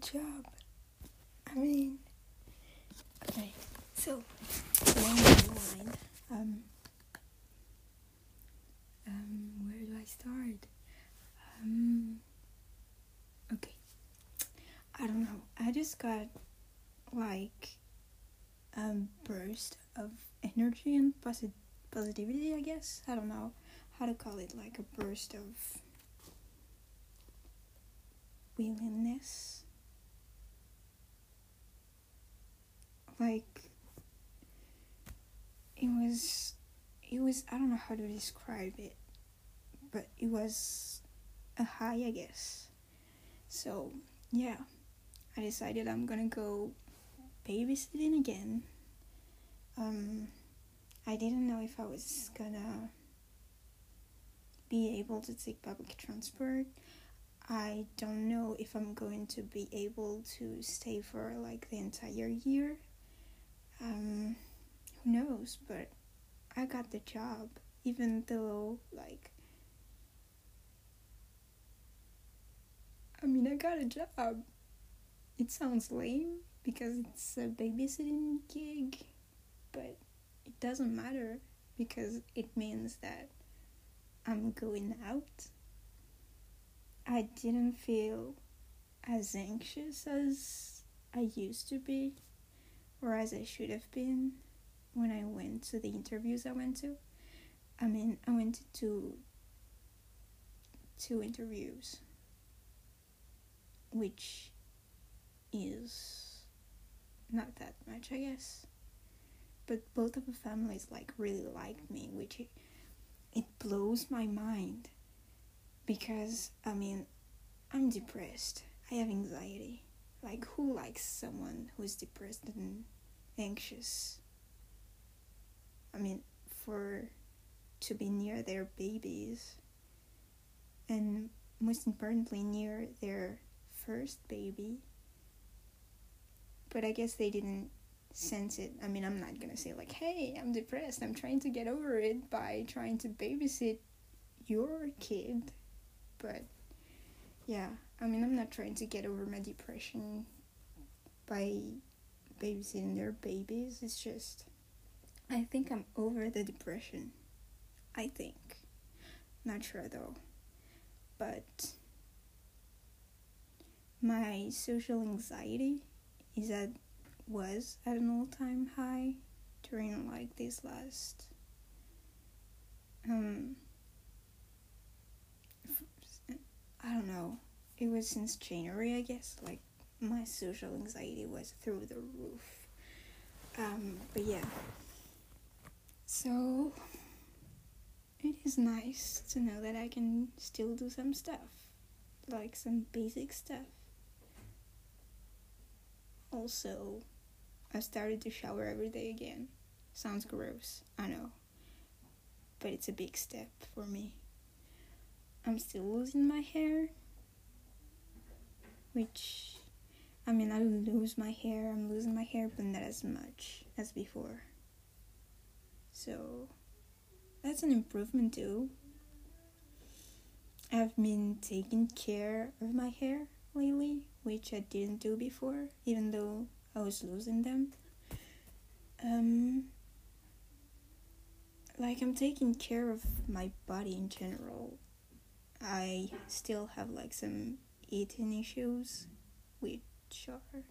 job. I mean, okay, so along the line, um, um, where do I start? Um, okay, I don't know. I just got like a burst of energy and posit- positivity. I guess I don't know how to call it. Like a burst of willingness like it was it was I don't know how to describe it but it was a high I guess. So yeah I decided I'm gonna go babysitting again. Um I didn't know if I was gonna be able to take public transport. I don't know if I'm going to be able to stay for like the entire year um, who knows? But I got the job, even though, like, I mean, I got a job. It sounds lame because it's a babysitting gig, but it doesn't matter because it means that I'm going out. I didn't feel as anxious as I used to be or as I should have been when I went to the interviews I went to. I mean, I went to two two interviews, which is not that much, I guess. But both of the families like really liked me, which it, it blows my mind because I mean, I'm depressed. I have anxiety. Like, who likes someone who's depressed and anxious? I mean, for to be near their babies and most importantly, near their first baby. But I guess they didn't sense it. I mean, I'm not gonna say, like, hey, I'm depressed. I'm trying to get over it by trying to babysit your kid. But yeah, I mean, I'm not trying to get over my depression by babysitting their babies. It's just, I think I'm over the depression. I think. Not sure though. But my social anxiety is at was at an all time high during like this last um I don't know it was since January, I guess. Like my social anxiety was through the roof. Um, but yeah. So it is nice to know that I can still do some stuff, like some basic stuff. Also, I started to shower every day again. Sounds gross, I know. But it's a big step for me. I'm still losing my hair, which I mean, I lose my hair, I'm losing my hair, but not as much as before. So, that's an improvement too. I've been taking care of my hair lately, which I didn't do before, even though I was losing them. Um, like, I'm taking care of my body in general. I still have like some eating issues, which are,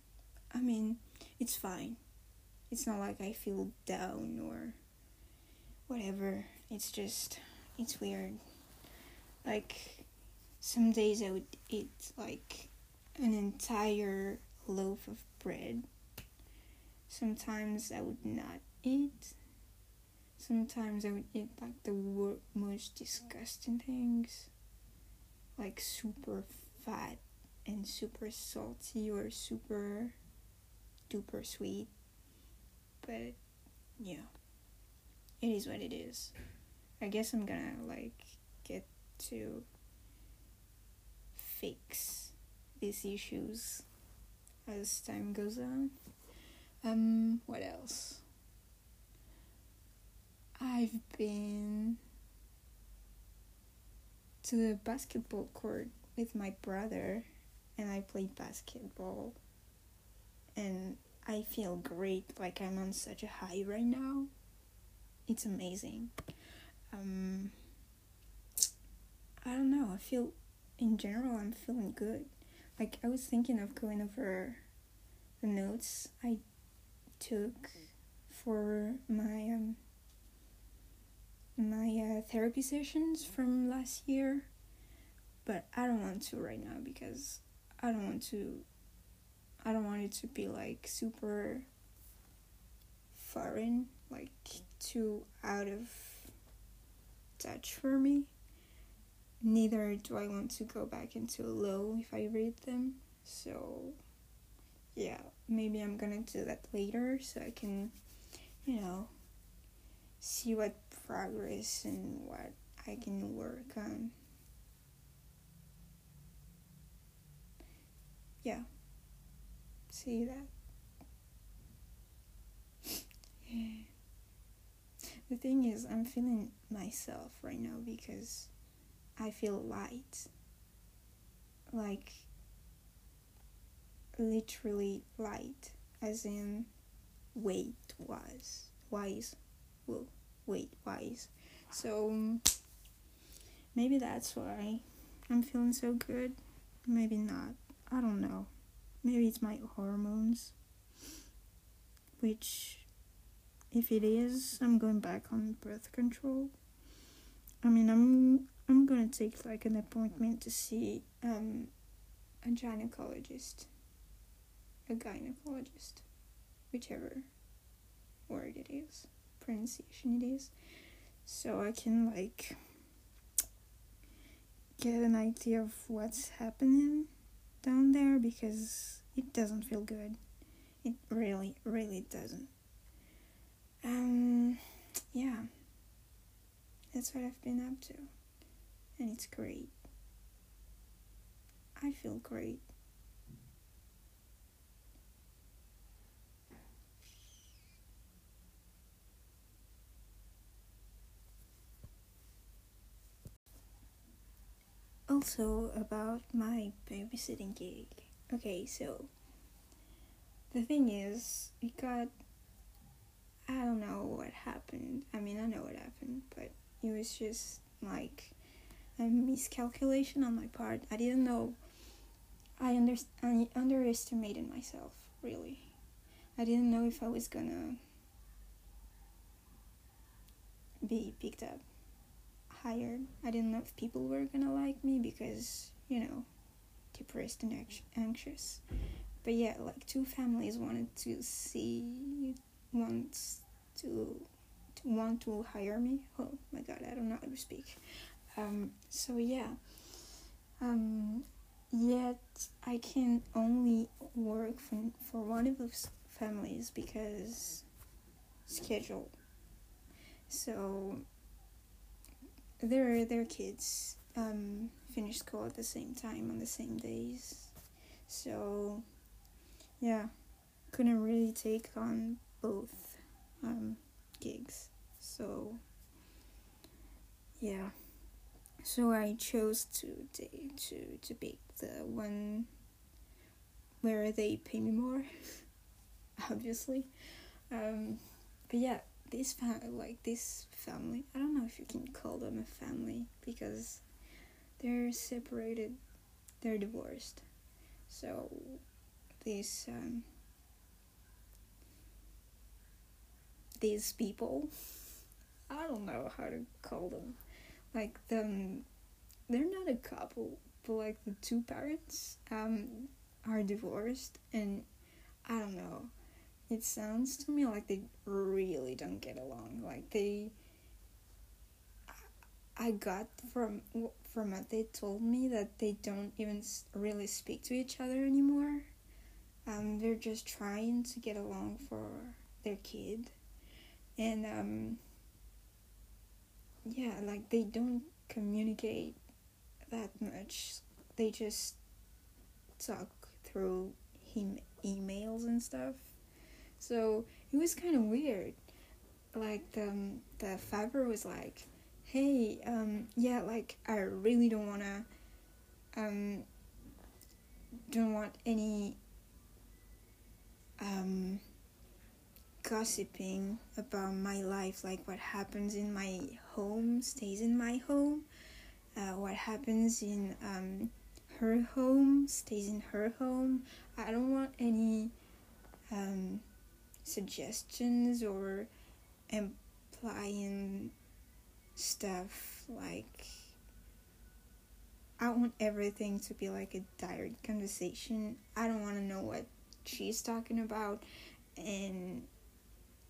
I mean, it's fine. It's not like I feel down or whatever. It's just, it's weird. Like, some days I would eat like an entire loaf of bread. Sometimes I would not eat. Sometimes I would eat like the most disgusting things, like super fat and super salty or super duper sweet. But yeah, it is what it is. I guess I'm gonna like get to fix these issues as time goes on. Um, what else? I've been to the basketball court with my brother and I played basketball. And I feel great, like I'm on such a high right now. It's amazing. Um, I don't know, I feel in general I'm feeling good. Like I was thinking of going over the notes I took for my um my uh, therapy sessions from last year, but I don't want to right now because I don't want to. I don't want it to be like super foreign, like too out of touch for me. Neither do I want to go back into low if I read them. So, yeah, maybe I'm gonna do that later so I can, you know, see what progress and what I can work on. Yeah. See that? the thing is, I'm feeling myself right now because I feel light. Like, literally light, as in weight wise. wise will weight wise. So um, maybe that's why I'm feeling so good. Maybe not. I don't know. Maybe it's my hormones. Which, if it is, I'm going back on birth control. I mean, I'm I'm gonna take like an appointment to see um a gynecologist, a gynecologist, whichever word it is pronunciation it is so I can like get an idea of what's happening down there because it doesn't feel good. It really, really doesn't. Um, yeah, that's what I've been up to, and it's great. I feel great. Also about my babysitting gig. Okay, so the thing is, it got. I don't know what happened. I mean, I know what happened, but it was just like a miscalculation on my part. I didn't know. I under I underestimated myself really. I didn't know if I was gonna be picked up hired. I didn't know if people were gonna like me because, you know, depressed and anxious. But yeah, like two families wanted to see, wants to, to want to hire me. Oh my god, I don't know how to speak. Um, so yeah. Um, yet I can only work for, for one of those families because schedule. So their their kids um, finish school at the same time on the same days, so yeah, couldn't really take on both um, gigs. So yeah, so I chose to to to pick the one where they pay me more, obviously. Um, but yeah, this fam- like this family i don't know if you can call them a family because they're separated they're divorced. So these um, these people i don't know how to call them. Like them they're not a couple but like the two parents um are divorced and i don't know it sounds to me like they really don't get along. Like they I got from from what they told me that they don't even really speak to each other anymore. Um, they're just trying to get along for their kid, and um, yeah, like they don't communicate that much. They just talk through him emails and stuff. So it was kind of weird. Like the um, the father was like, "Hey, um, yeah, like I really don't wanna, um, don't want any um, gossiping about my life, like what happens in my home stays in my home, uh, what happens in um, her home stays in her home. I don't want any um, suggestions or implying stuff like I want everything to be like a direct conversation. I don't want to know what she's talking about and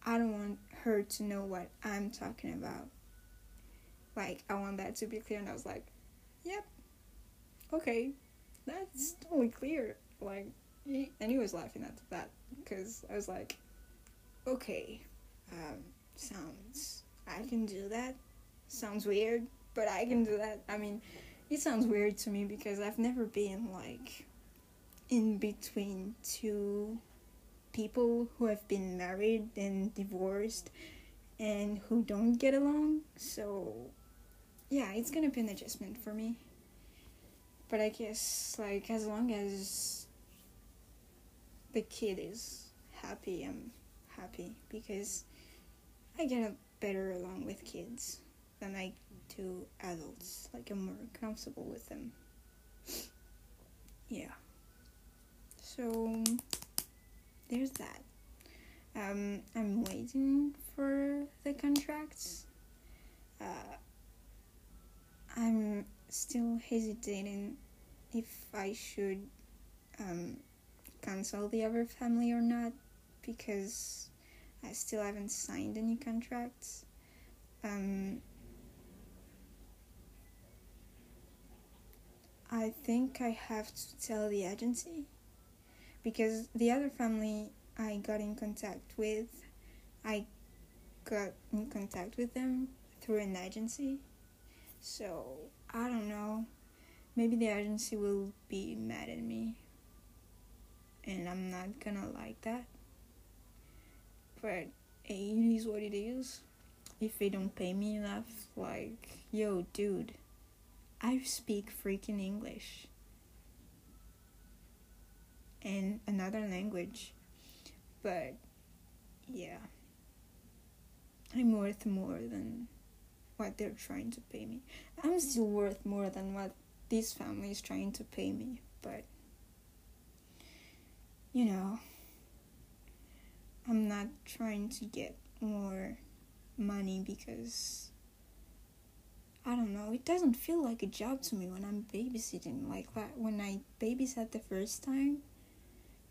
I don't want her to know what I'm talking about. Like I want that to be clear and I was like, "Yep. Okay. That's totally clear." Like and he was laughing at that because I was like, "Okay. Um sounds I can do that. Sounds weird, but I can do that." I mean, it sounds weird to me because I've never been like in between two people who have been married and divorced and who don't get along. So, yeah, it's gonna be an adjustment for me. But I guess, like, as long as the kid is happy, I'm happy because I get a better along with kids than I do adults. Like, I'm more comfortable with them. Yeah. So there's that. Um, I'm waiting for the contracts. Uh, I'm still hesitating if I should um, cancel the other family or not because I still haven't signed any contracts. Um, I think I have to tell the agency because the other family I got in contact with, I got in contact with them through an agency. So I don't know. Maybe the agency will be mad at me. And I'm not gonna like that. But it is what it is. If they don't pay me enough, like, yo, dude, I speak freaking English and another language. But yeah, I'm worth more than what they're trying to pay me. I'm still worth more than what this family is trying to pay me, but you know, I'm not trying to get more money because I don't know, it doesn't feel like a job to me when I'm babysitting. Like when I babysat the first time,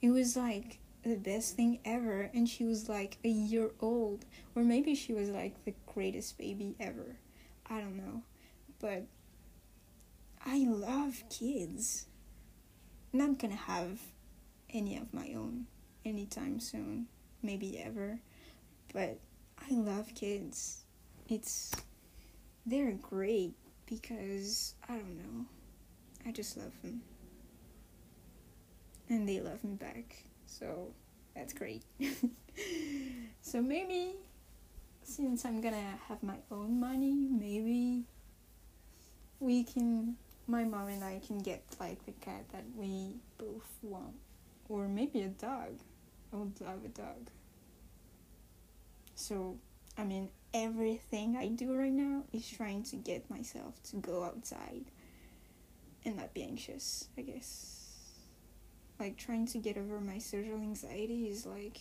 it was like the best thing ever. And she was like a year old. Or maybe she was like the greatest baby ever. I don't know. But i love kids. Not gonna have any of my own anytime soon maybe ever but i love kids it's they're great because i don't know i just love them and they love me back. So that's great. so maybe since I'm gonna have my own money, maybe we can, my mom and I can get like the cat that we both want, or maybe a dog. I would love a dog. So, I mean, everything I do right now is trying to get myself to go outside and not be anxious, I guess. Like trying to get over my social anxiety is like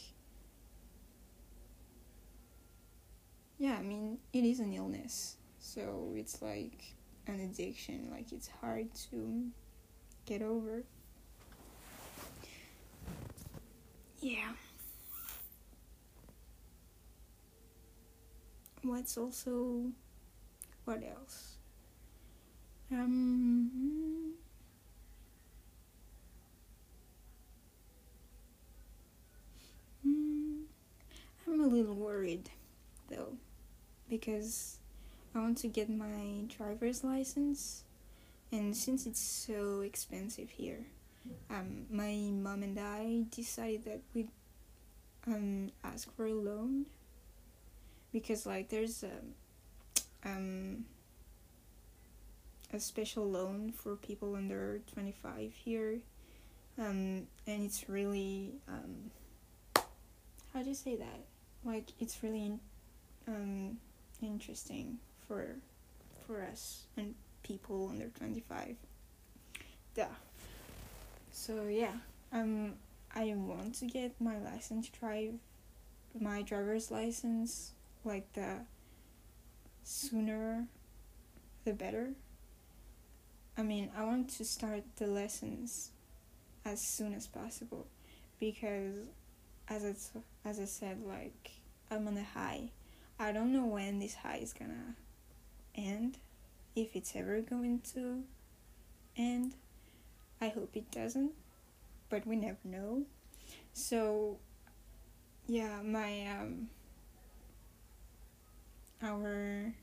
yeah i mean it is an illness. So it's like an addiction. Like it's hard to get over. Yeah what's also what else? Um I'm a little worried though because I want to get my driver's license and since it's so expensive here um, my mom and I decided that we'd um, ask for a loan because like there's a um, a special loan for people under 25 here um, and it's really um, how do you say that? Like it's really um, interesting for for us and people under twenty five. Yeah. So yeah, um, I want to get my license drive, my driver's license, like the sooner, the better. I mean, I want to start the lessons as soon as possible because as it's as I said like I'm on a high. I don't know when this high is gonna end if it's ever going to end. I hope it doesn't, but we never know. So yeah, my um our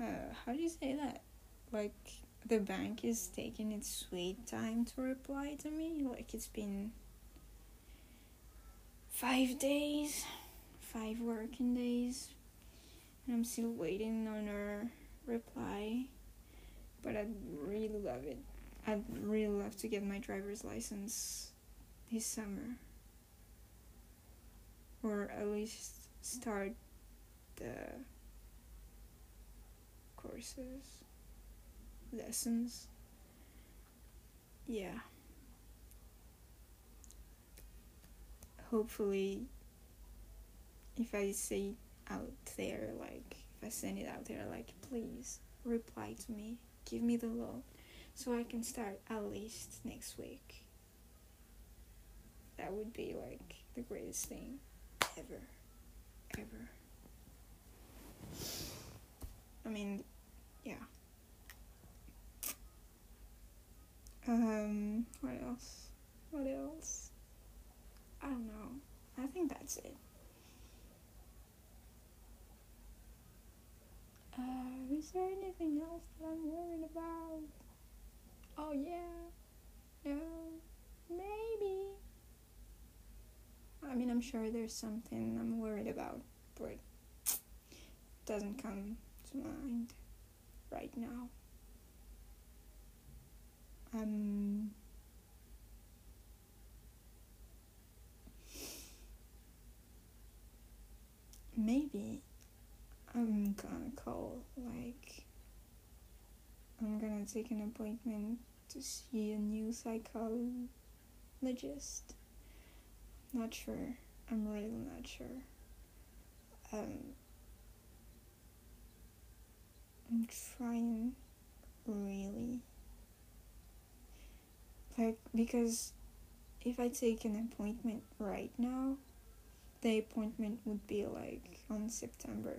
uh how do you say that? Like the bank is taking its sweet time to reply to me. Like it's been five days, five working days, and I'm still waiting on her reply. But I'd really love it. I'd really love to get my driver's license this summer, or at least start the courses lessons. Yeah. Hopefully, if I say out there, like, if I send it out there, like, please reply to me, give me the law, so I can start at least next week. That would be like the greatest thing ever. Ever. I mean, yeah. Um, what else? What else? I don't know. I think that's it. Uh, is there anything else that I'm worried about? Oh yeah. No. Maybe. I mean, I'm sure there's something I'm worried about, but doesn't come to mind right now. Um, maybe I'm gonna call, like, I'm gonna take an appointment to see a new psychologist. Not sure. I'm really not sure. Um, I'm trying really like because if I take an appointment right now, the appointment would be like on September.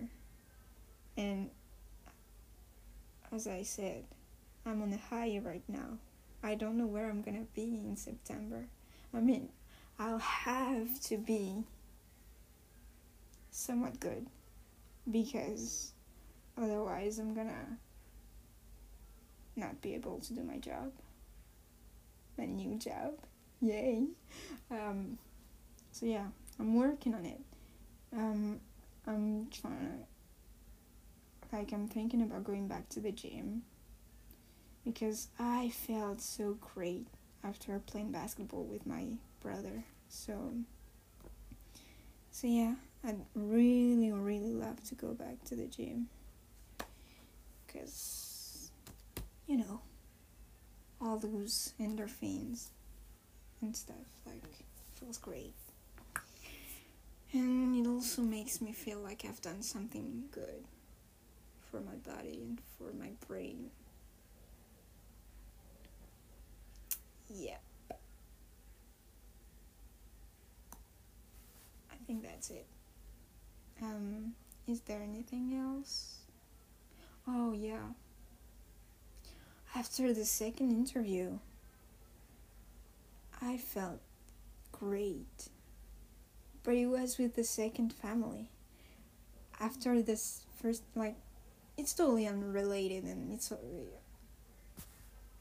And as I said, I'm on a high right now. I don't know where I'm gonna be in September. I mean, I'll have to be somewhat good because otherwise I'm gonna not be able to do my job my new job. Yay. Um, so yeah, I'm working on it. Um, I'm trying to, like, I'm thinking about going back to the gym because I felt so great after playing basketball with my brother. So, so yeah, I'd really, really love to go back to the gym because, you know, all those endorphins and stuff like feels great. And it also makes me feel like I've done something good for my body and for my brain. Yep. I think that's it. Um is there anything else oh yeah after the second interview, I felt great. But it was with the second family. After this first, like, it's totally unrelated and it's.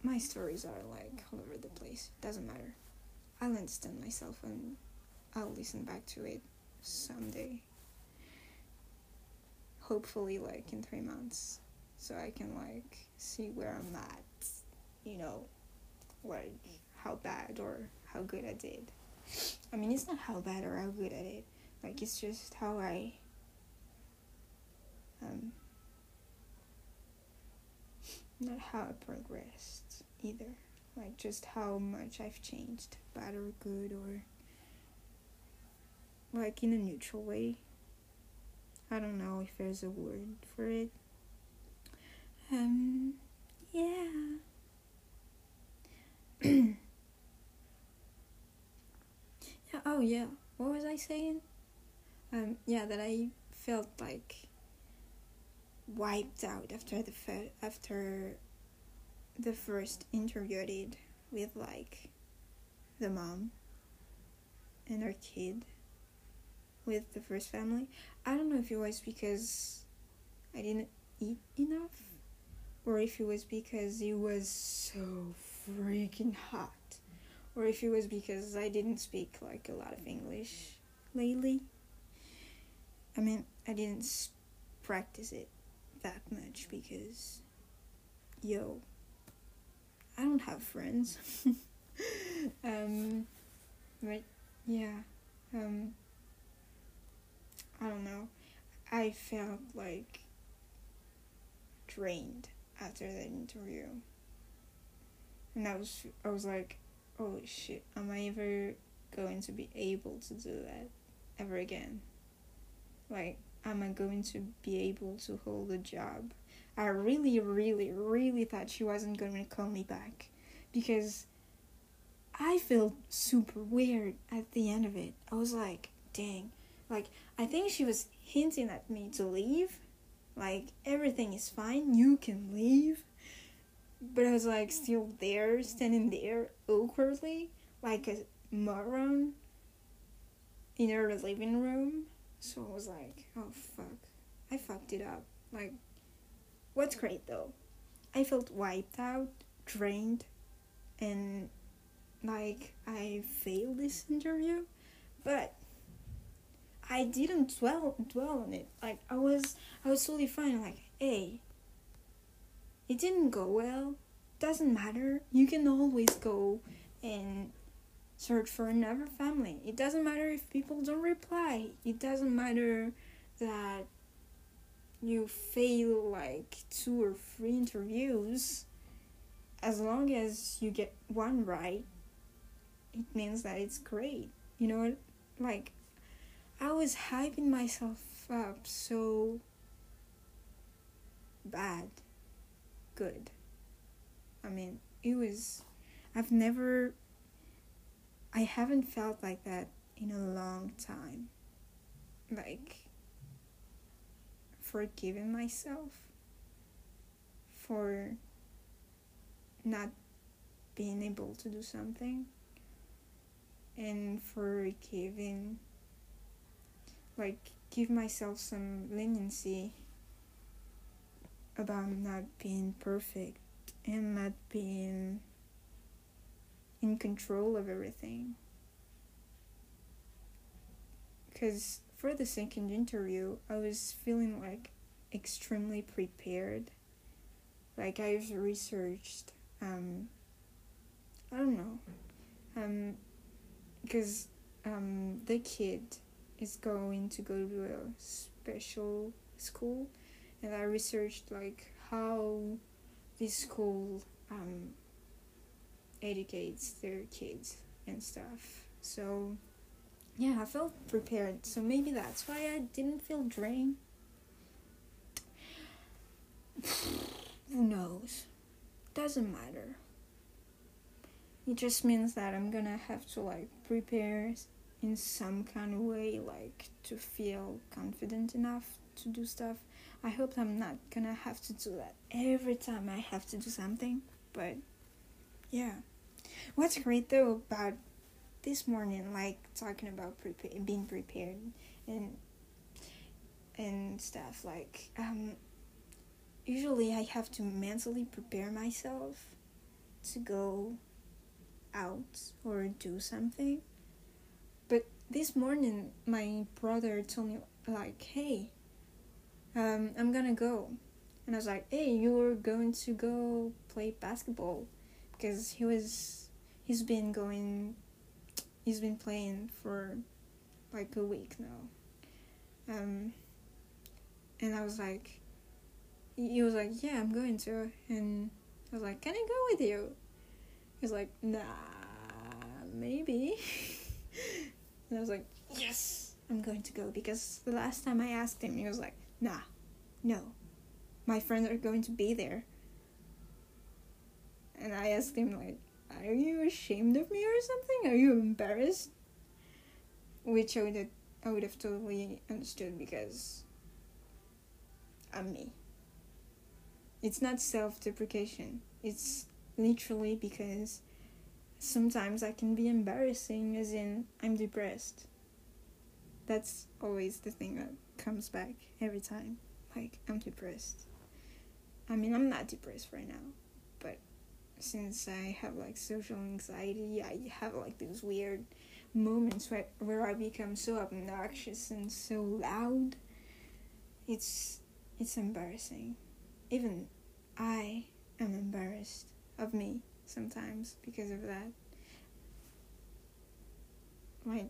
My stories are like all over the place. It doesn't matter. I'll understand myself and I'll listen back to it someday. Hopefully, like in three months so I can like see where I'm at, you know, like how bad or how good I did. I mean, it's not how bad or how good I did. Like it's just how I um not how I progressed either. Like just how much I've changed, bad or good or like in a neutral way. I don't know if there's a word for it. Um yeah. yeah. Oh yeah. What was I saying? Um yeah, that I felt like wiped out after the fe- after the first interview I did with like the mom and her kid with the first family. I don't know if it was because I didn't eat enough or if it was because it was so freaking hot or if it was because I didn't speak like a lot of English lately. I mean, I didn't practice it that much because yo, I don't have friends. um but yeah. Um I don't know. I felt like drained after that interview. And I was I was like, oh shit, am I ever going to be able to do that ever again? Like, am I going to be able to hold a job? I really, really, really thought she wasn't going to call me back because I felt super weird at the end of it. I was like, dang. Like, I think she was hinting at me to leave. Like, everything is fine, you can leave. But I was like, still there, standing there awkwardly, like a moron in her living room. So I was like, oh fuck. I fucked it up. Like, what's great though? I felt wiped out, drained, and like I failed this interview. But I didn't dwell dwell on it. Like I was I was totally fine. Like, hey, it didn't go well. Doesn't matter. You can always go and search for another family. It doesn't matter if people don't reply. It doesn't matter that you fail like two or three interviews. As long as you get one right, it means that it's great. You know? Like, I was hyping myself up so bad, good. I mean, it was. I've never. I haven't felt like that in a long time. Like, forgiving myself for not being able to do something and for forgiving like give myself some leniency about not being perfect and not being in control of everything. Because for the second interview, I was feeling like extremely prepared. Like I've researched, um, I don't know, um, because um, the kid is going to go to a special school and I researched like how this school um, educates their kids and stuff. So yeah, I felt prepared. So maybe that's why I didn't feel drained. Who knows? Doesn't matter. It just means that I'm gonna have to like prepare in some kind of way, like to feel confident enough to do stuff. I hope I'm not gonna have to do that every time I have to do something, but yeah. What's great though about this morning, like talking about prepa- being prepared and and stuff, like um, usually I have to mentally prepare myself to go out or do something but this morning, my brother told me, like, hey, um, I'm gonna go. And I was like, hey, you're going to go play basketball. Because he was, he's been going he's been playing for like a week now. Um and I was like he was like, Yeah, I'm going to and I was like, Can I go with you? He's like, Nah maybe and I was like, Yes, I'm going to go because the last time I asked him he was like, Nah, no. My friends are going to be there. And I asked him like are you ashamed of me or something? Are you embarrassed? Which I would have, I would have totally understood because I'm me. It's not self deprecation. It's literally because sometimes I can be embarrassing, as in, I'm depressed. That's always the thing that comes back every time. Like, I'm depressed. I mean, I'm not depressed right now, but since I have like social anxiety, I have like those weird moments where, where I become so obnoxious and so loud. It's it's embarrassing. Even I am embarrassed of me sometimes because of that. Like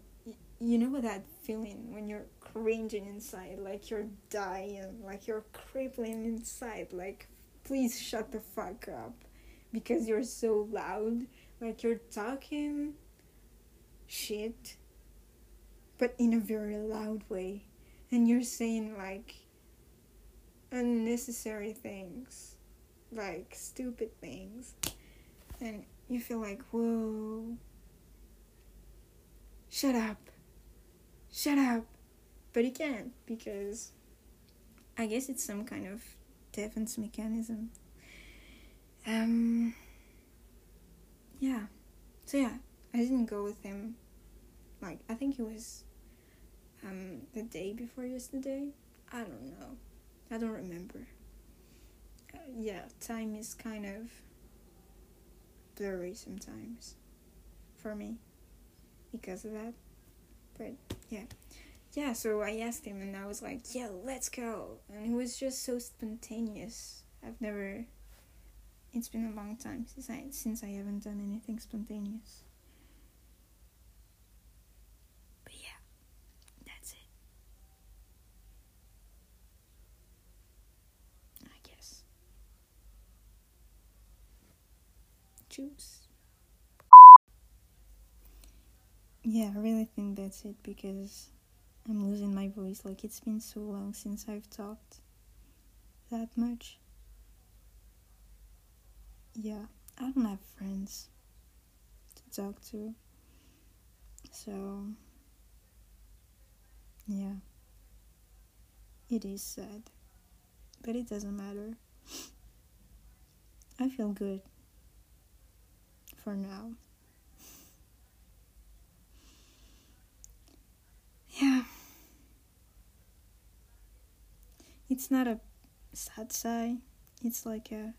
you know that feeling when you're cringing inside, like you're dying, like you're crippling inside, like please shut the fuck up because you're so loud. Like you're talking shit, but in a very loud way. And you're saying like unnecessary things, like stupid things. And you feel like, whoa, shut up, shut up. But you can't because I guess it's some kind of defense mechanism um, yeah. So yeah, I didn't go with him. Like I think it was um the day before yesterday. I don't know. I don't remember. Uh, yeah, time is kind of blurry sometimes for me because of that. But yeah. Yeah, so I asked him and I was like, "Yeah, let's go." And it was just so spontaneous. I've never it's been a long time since I since I haven't done anything spontaneous. But yeah, that's it. I guess. Choose. Yeah, I really think that's it because I'm losing my voice. Like it's been so long since I've talked that much yeah, I don't have friends to talk to. So, yeah, it is sad, but it doesn't matter. I feel good for now. Yeah. It's not a sad sigh, it's like a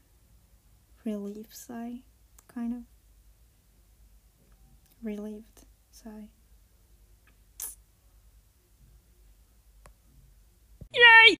relief sigh, kind of. Relieved sigh. Yay!